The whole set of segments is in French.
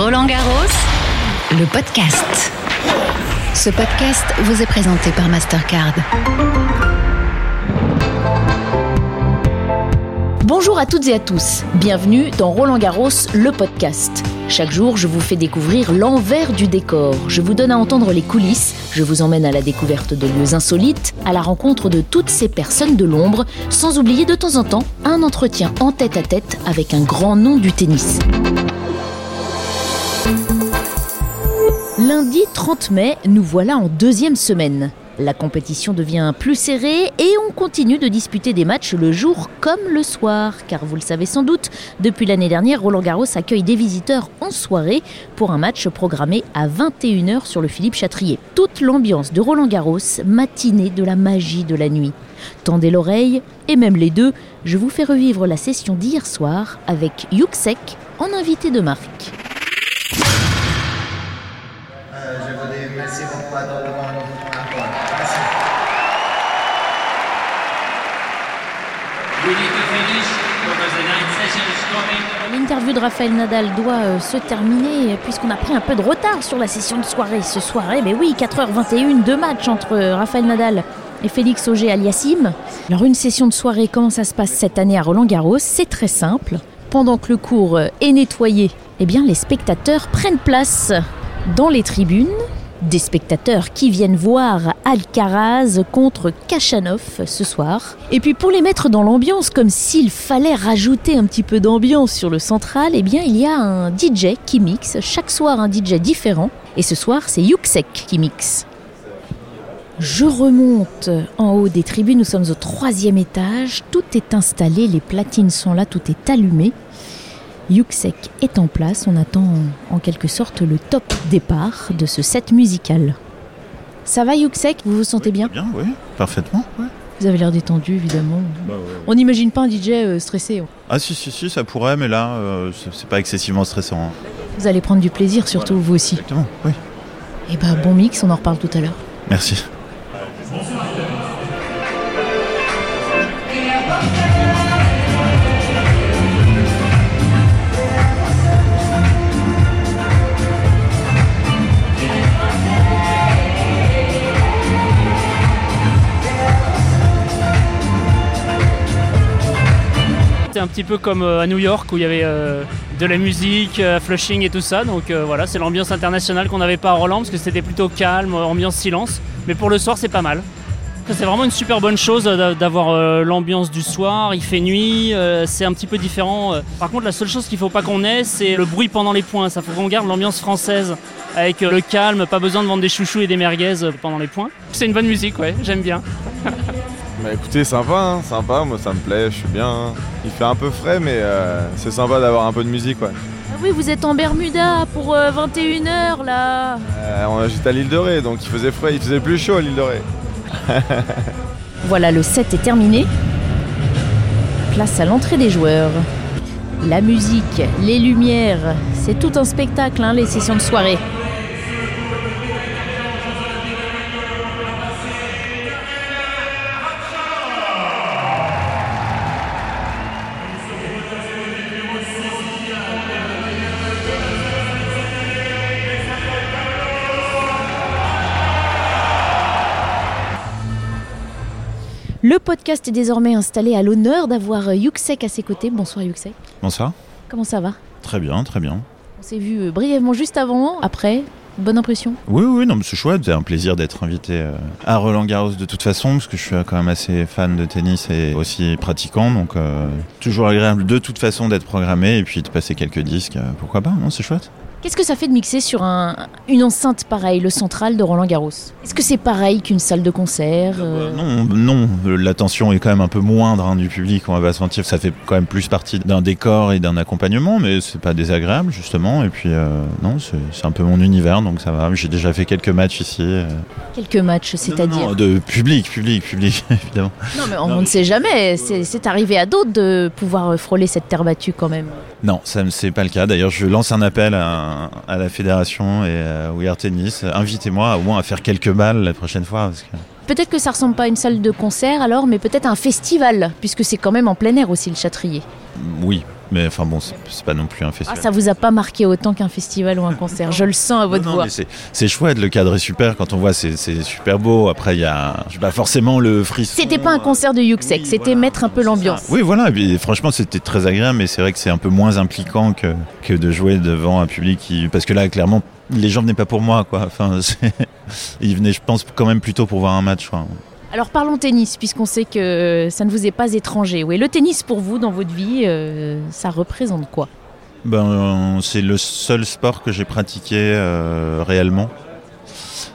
Roland Garros, le podcast. Ce podcast vous est présenté par Mastercard. Bonjour à toutes et à tous, bienvenue dans Roland Garros, le podcast. Chaque jour, je vous fais découvrir l'envers du décor, je vous donne à entendre les coulisses, je vous emmène à la découverte de lieux insolites, à la rencontre de toutes ces personnes de l'ombre, sans oublier de temps en temps un entretien en tête à tête avec un grand nom du tennis. Lundi 30 mai, nous voilà en deuxième semaine. La compétition devient plus serrée et on continue de disputer des matchs le jour comme le soir. Car vous le savez sans doute, depuis l'année dernière, Roland Garros accueille des visiteurs en soirée pour un match programmé à 21h sur le Philippe Chatrier. Toute l'ambiance de Roland Garros, matinée de la magie de la nuit. Tendez l'oreille, et même les deux, je vous fais revivre la session d'hier soir avec Yuxek en invité de marque. L'interview de Raphaël Nadal doit euh, se terminer puisqu'on a pris un peu de retard sur la session de soirée. Ce soir, eh ben oui, 4h21, deux matchs entre euh, Raphaël Nadal et Félix Auger aliassime. Alors une session de soirée, comment ça se passe cette année à Roland Garros C'est très simple. Pendant que le cours euh, est nettoyé, eh bien les spectateurs prennent place dans les tribunes. Des spectateurs qui viennent voir Alcaraz contre Kachanov ce soir. Et puis pour les mettre dans l'ambiance, comme s'il fallait rajouter un petit peu d'ambiance sur le central, eh bien il y a un DJ qui mixe, chaque soir un DJ différent. Et ce soir c'est Yuxek qui mixe. Je remonte en haut des tribunes, nous sommes au troisième étage, tout est installé, les platines sont là, tout est allumé. Yuxek est en place, on attend en quelque sorte le top départ de ce set musical. Ça va Yuxek? Vous vous sentez bien? Bien, oui, parfaitement. Vous avez l'air détendu évidemment. On n'imagine pas un DJ euh, stressé. Ah si, si, si, ça pourrait, mais là, euh, c'est pas excessivement stressant. hein. Vous allez prendre du plaisir surtout vous aussi. Exactement, oui. Et bah bon mix, on en reparle tout à l'heure. Merci. Un petit peu comme euh, à New York où il y avait euh, de la musique, euh, Flushing et tout ça. Donc voilà, c'est l'ambiance internationale qu'on n'avait pas à Roland parce que c'était plutôt calme, ambiance silence. Mais pour le soir, c'est pas mal. C'est vraiment une super bonne chose d'a- d'avoir l'ambiance du soir. Il fait nuit, c'est un petit peu différent. Par contre, la seule chose qu'il faut pas qu'on ait, c'est le bruit pendant les points. Ça faut qu'on garde l'ambiance française avec le calme, pas besoin de vendre des chouchous et des merguez pendant les points. C'est une bonne musique, ouais, j'aime bien. Bah écoutez, sympa, hein, sympa, moi ça me plaît, je suis bien. hein. Il fait un peu frais, mais euh, c'est sympa d'avoir un peu de musique, ouais. Ah oui, vous êtes en Bermuda pour 21h là. Euh, on- J'étais à l'île de Ré, donc il faisait frais, il faisait plus chaud à l'île de Ré. Voilà, le set est terminé. Place à l'entrée des joueurs. La musique, les lumières, c'est tout un spectacle, hein, les sessions de soirée. Le podcast est désormais installé à l'honneur d'avoir Yuxek à ses côtés. Bonsoir Yuxek. Bonsoir. Comment ça va? Très bien, très bien. On s'est vu euh, brièvement juste avant, après. Bonne impression? Oui, oui, non, mais c'est chouette. C'est un plaisir d'être invité euh, à Roland Garros de toute façon, parce que je suis euh, quand même assez fan de tennis et aussi pratiquant. Donc, euh, toujours agréable de toute façon d'être programmé et puis de passer quelques disques. euh, pourquoi pas Non, c'est chouette. Qu'est-ce que ça fait de mixer sur un, une enceinte pareille, le central de Roland Garros? Est-ce que c'est pareil qu'une salle de concert euh, Non, non, euh, l'attention est quand même un peu moindre hein, du public, on va pas se mentir. Ça fait quand même plus partie d'un décor et d'un accompagnement, mais c'est pas désagréable justement. Et puis, euh, non, c'est un peu mon univers, donc ça va. J'ai déjà fait quelques matchs ici. euh. Quelques matchs, c'est-à-dire Non, de public, public, public, évidemment. Non, mais on ne sait jamais. C'est c'est arrivé à d'autres de pouvoir frôler cette terre battue quand même. Non, ça ne c'est pas le cas. D'ailleurs, je lance un appel à, à la fédération et à We Are Tennis. Invitez-moi au moins à faire quelques balles la prochaine fois. Parce que... Peut-être que ça ressemble pas à une salle de concert alors, mais peut-être un festival, puisque c'est quand même en plein air aussi le Châtrier. Oui, Mais enfin bon, c'est pas non plus un Ah, festival. ça vous a pas marqué autant qu'un festival ou un concert. Je le sens à votre Non, non, voix. c'est- chouette, le cadre est super. Quand on voit, c'est super beau. Après, il y a je sais pas forcément le frisson. C'était pas un concert de Yuxek, Oui, c'était voilà, mettre un peu l'ambiance. Oui, voilà. Et puis, franchement, c'était très agréable, mais c'est vrai que c'est un peu moins impliquant que, que de jouer devant un public qui. Parce que là, clairement, les gens venaient pas pour moi, quoi. Enfin, ils venaient, je pense, quand même plutôt pour voir un match. quoi. Alors parlons tennis, puisqu'on sait que ça ne vous est pas étranger. Oui, le tennis pour vous, dans votre vie, euh, ça représente quoi? Ben, euh, c'est le seul sport que j'ai pratiqué euh, réellement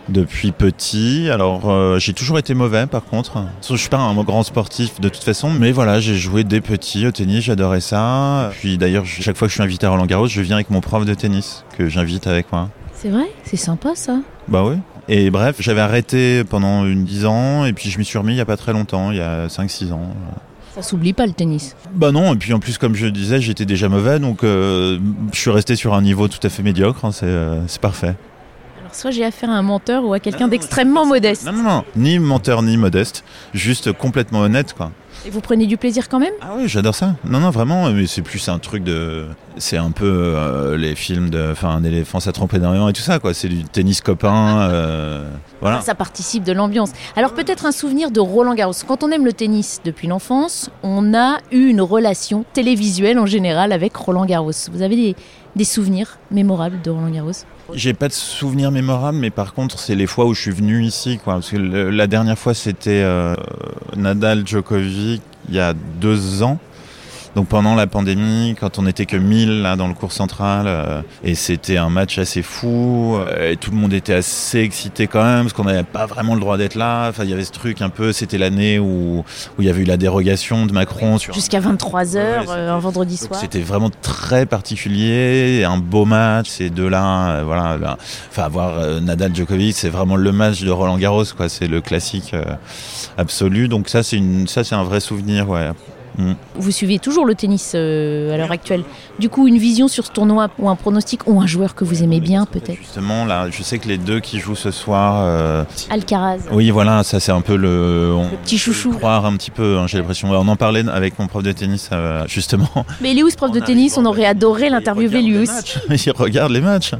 depuis petit. Alors, euh, j'ai toujours été mauvais, par contre. Je suis pas un grand sportif de toute façon, mais voilà, j'ai joué dès petit au tennis, j'adorais ça. Puis d'ailleurs, chaque fois que je suis invité à Roland Garros, je viens avec mon prof de tennis que j'invite avec moi. C'est vrai? C'est sympa ça. Bah oui. Et bref, j'avais arrêté pendant une 10 ans, et puis je m'y suis remis il y a pas très longtemps, il y a 5-6 ans. Ça s'oublie pas le tennis. Bah non, et puis en plus, comme je disais, j'étais déjà mauvais, donc euh, je suis resté sur un niveau tout à fait médiocre, hein, c'est euh, c'est parfait. Alors soit j'ai affaire à un menteur ou à quelqu'un d'extrêmement modeste. Non, non, non, ni menteur ni modeste, juste complètement honnête, quoi. Et vous prenez du plaisir quand même? Ah oui, j'adore ça. Non, non, vraiment, mais c'est plus un truc de. C'est un peu euh, les films de. Enfin, un éléphant, ça trompe énormément et tout ça, quoi. C'est du tennis copain, euh, voilà. Ça participe de l'ambiance. Alors peut-être un souvenir de Roland Garros. Quand on aime le tennis depuis l'enfance, on a eu une relation télévisuelle en général avec Roland Garros. Vous avez des, des souvenirs mémorables de Roland Garros? J'ai pas de souvenirs mémorables, mais par contre, c'est les fois où je suis venu ici, quoi. Parce que la dernière fois, c'était euh, Nadal Djokovic, il y a deux ans. Donc pendant la pandémie, quand on n'était que 1000 là dans le cours central, euh, et c'était un match assez fou, euh, et tout le monde était assez excité quand même, parce qu'on n'avait pas vraiment le droit d'être là. Enfin, il y avait ce truc un peu, c'était l'année où, où il y avait eu la dérogation de Macron sur Jusqu'à 23h, Ouais, c'était- un vendredi soir. C'était vraiment très particulier, un beau match, ces deux-là. euh, voilà, là. enfin avoir euh, Nadal Djokovic, c'est vraiment le match de Roland Garros, quoi. C'est le classique euh, absolu. Donc ça, c'est une, ça, c'est un vrai souvenir, ouais. Vous suivez toujours le tennis euh, à l'heure actuelle. Du coup, une vision sur ce tournoi ou un pronostic ou un joueur que vous aimez bien peut-être Justement, là, je sais que les deux qui jouent ce soir. euh, Alcaraz. oui, voilà, ça, c'est un peu le. On, Le petit chouchou. croire un petit peu, hein, j'ai l'impression. On en parlait avec mon prof de tennis, euh, justement. Mais Lewis, prof de tennis, on aurait adoré l'interviewer lui aussi. Il regarde les matchs.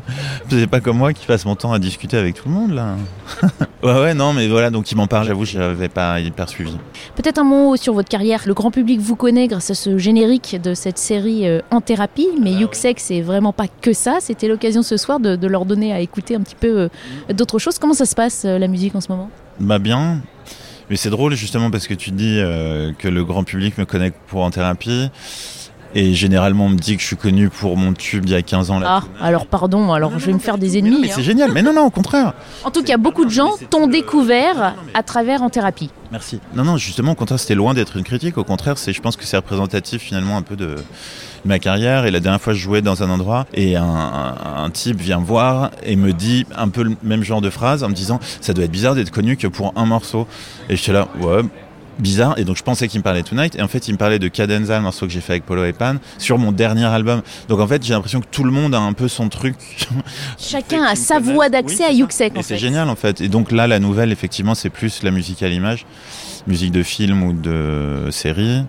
C'est pas comme moi qui passe mon temps à discuter avec tout le monde là. ouais ouais non mais voilà donc il m'en parle. J'avoue je l'avais pas hyper suivi. Peut-être un mot sur votre carrière. Le grand public vous connaît grâce à ce générique de cette série euh, En thérapie, mais Yuxek, c'est vraiment pas que ça. C'était l'occasion ce soir de, de leur donner à écouter un petit peu euh, d'autres choses. Comment ça se passe euh, la musique en ce moment? Bah bien. Mais c'est drôle justement parce que tu dis que le grand public me connaît pour en thérapie. Et généralement on me dit que je suis connu pour mon tube il y a 15 ans là. Ah, alors pardon, alors je vais me faire des ennemis. mais hein. c'est génial. Mais non non au contraire. En tout cas, beaucoup de gens t'ont découvert à travers En thérapie. Merci. Non, non, justement, au contraire, c'était loin d'être une critique. Au contraire, c'est, je pense que c'est représentatif finalement un peu de ma carrière. Et la dernière fois, je jouais dans un endroit et un, un- un type vient me voir et me dit un peu le même genre de phrase en me disant ça doit être bizarre d'être connu que pour un morceau. Et j'étais là, ouais. Bizarre, et donc je pensais qu'il me parlait Tonight, et en fait il me parlait de Cadenza, le morceau que j'ai fait avec Polo et Pan, sur mon dernier album. Donc en fait j'ai l'impression que tout le monde a un peu son truc. Chacun a sa voie d'accès Oui, à. Yuxek. Et c'est génial en fait. Et donc là, la nouvelle, effectivement, c'est plus la musique à l'image, musique de film ou de série.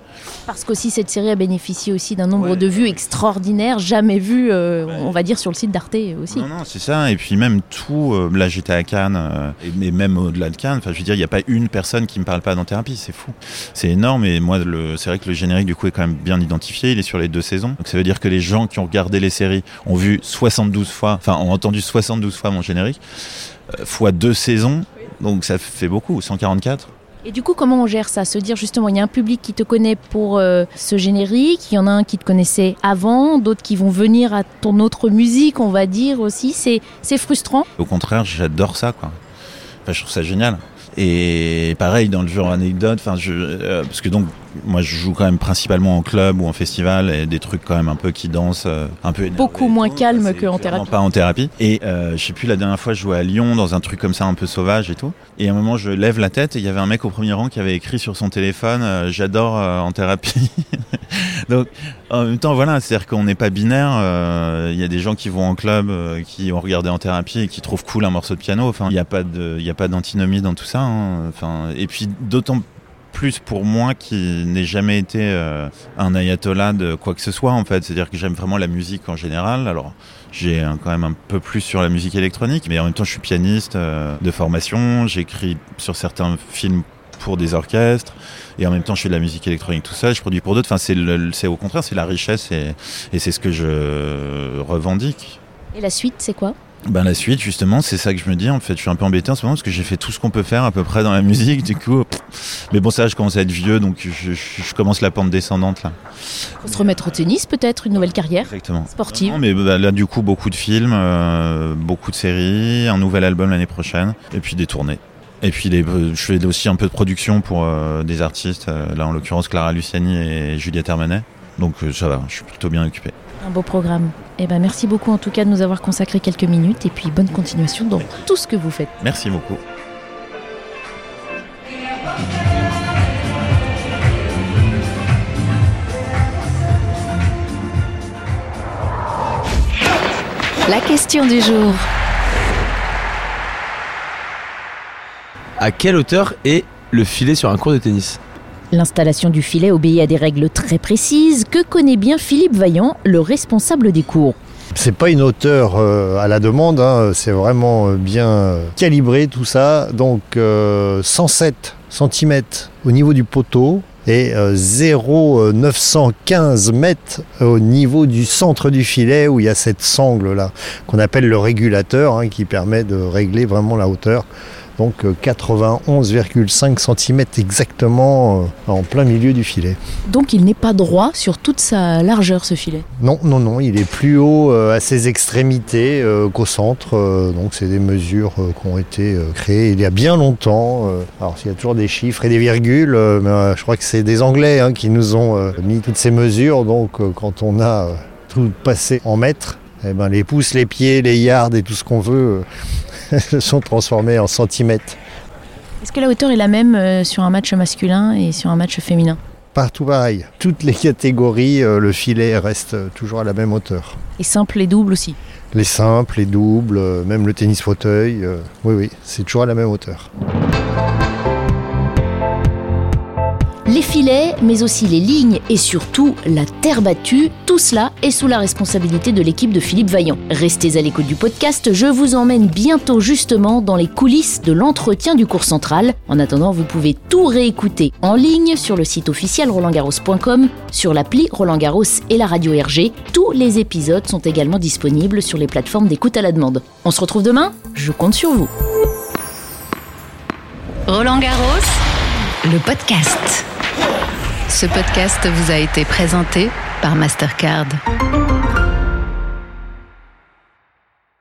Parce qu'aussi cette série a bénéficié aussi d'un nombre Ouais. de vues extraordinaires, jamais vues, euh, on va dire, sur le site d'Arte aussi. Non, non, c'est ça. Et puis même tout, euh, là j'étais à Cannes, euh, et, mais même au-delà de Cannes, enfin je veux dire, il n'y a pas une personne qui me parle pas dans thérapie, c'est fou. C'est énorme et moi, c'est vrai que le générique du coup est quand même bien identifié, il est sur les deux saisons. Donc ça veut dire que les gens qui ont regardé les séries ont vu 72 fois, enfin ont entendu 72 fois mon générique, euh, fois deux saisons, donc ça fait beaucoup, 144. Et du coup, comment on gère ça? Se dire justement, il y a un public qui te connaît pour euh, ce générique, il y en a un qui te connaissait avant, d'autres qui vont venir à ton autre musique, on va dire aussi. C'est frustrant. Au contraire, j'adore ça, quoi. Enfin, je trouve ça génial. Et pareil, dans le genre anecdote, je, euh, parce que donc, moi, je joue quand même principalement en club ou en festival, et des trucs quand même un peu qui dansent, euh, un peu Beaucoup moins tout. calme c'est qu'en thérapie. Pas en thérapie. Et euh, je sais plus, la dernière fois, je jouais à Lyon dans un truc comme ça, un peu sauvage et tout. Et à un moment, je lève la tête et il y avait un mec au premier rang qui avait écrit sur son téléphone euh, J'adore euh, en thérapie. Donc, en même temps, voilà, c'est-à-dire qu'on n'est pas binaire. euh, Il y a des gens qui vont en club, euh, qui ont regardé en thérapie et qui trouvent cool un morceau de piano. Enfin, il n'y a pas de, il y a pas d'antinomie dans tout ça. hein. Enfin, et puis d'autant plus pour moi qui n'ai jamais été euh, un ayatollah de quoi que ce soit en fait. C'est-à-dire que j'aime vraiment la musique en général. Alors j'ai quand même un peu plus sur la musique électronique, mais en même temps je suis pianiste euh, de formation. J'écris sur certains films pour des orchestres et en même temps je fais de la musique électronique tout ça. Je produis pour d'autres. Enfin c'est au contraire c'est la richesse et c'est ce que je revendique. Et la suite, c'est quoi? Ben la suite justement c'est ça que je me dis en fait je suis un peu embêté en ce moment parce que j'ai fait tout ce qu'on peut faire à peu près dans la musique du coup pff. mais bon ça je commence à être vieux donc je, je- je commence la pente descendante là Faut se remettre au tennis, peut-être, une nouvelle carrière exactement sportive. Non, mais bah, là du coup beaucoup de films euh, beaucoup de séries un nouvel album l'année prochaine et puis des tournées et puis les- euh, je fais aussi un peu de production pour euh, des artistes euh, là en l'occurrence Clara Luciani et Juliette Hermanet donc ça va je suis plutôt bien occupé Un beau programme. Eh ben, merci beaucoup en tout cas de nous avoir consacré quelques minutes et puis bonne continuation dans tout ce que vous faites. merci beaucoup La question du jour. À quelle hauteur est le filet sur un court de tennis? L'installation du filet obéit à des règles très précises que connaît bien Philippe Vaillant, le responsable des cours. C'est pas une hauteur euh, à la demande, hein, c'est vraiment euh, bien euh, calibré tout ça. Donc euh, 107 cm au niveau du poteau et euh, 0,915 mètres au niveau du centre du filet où il y a cette sangle là qu'on appelle le régulateur hein, qui permet de régler vraiment la hauteur. Donc euh, 91,5 cm exactement euh, en plein milieu du filet. Donc il n'est pas droit sur toute sa largeur ce filet. Non, non, non, il est plus haut euh, à ses extrémités euh, qu'au centre. euh, donc c'est des mesures euh, qui ont été euh, créées il y a bien longtemps. euh. alors il y a toujours des chiffres et des virgules, euh, mais euh, je crois que c'est des Anglais hein, qui nous ont euh, mis toutes ces mesures. Donc euh, quand on a euh, tout passé en mètres, eh ben, les pouces, les pieds, les yards et tout ce qu'on veut euh, sont transformés en centimètres. Est-ce que la hauteur est la même euh, sur un match masculin et sur un match féminin? Partout pareil. Toutes les catégories, euh, le filet reste euh, toujours à la même hauteur. Et simple et double aussi? Les simples, les doubles, même le tennis fauteuil, oui, oui, c'est toujours à la même hauteur. Les filets, mais aussi les lignes et surtout la terre battue, tout cela est sous la responsabilité de l'équipe de Philippe Vaillant. Restez à l'écoute du podcast, je vous emmène bientôt justement dans les coulisses de l'entretien du cours central. En attendant, vous pouvez tout réécouter en ligne sur le site officiel rolandgarros.com, sur l'appli Roland Garros et la radio RG. Tous les épisodes sont également disponibles sur les plateformes d'écoute à la demande. On se retrouve demain Je compte sur vous. Roland Garros, le podcast. Ce podcast vous a été présenté par Mastercard.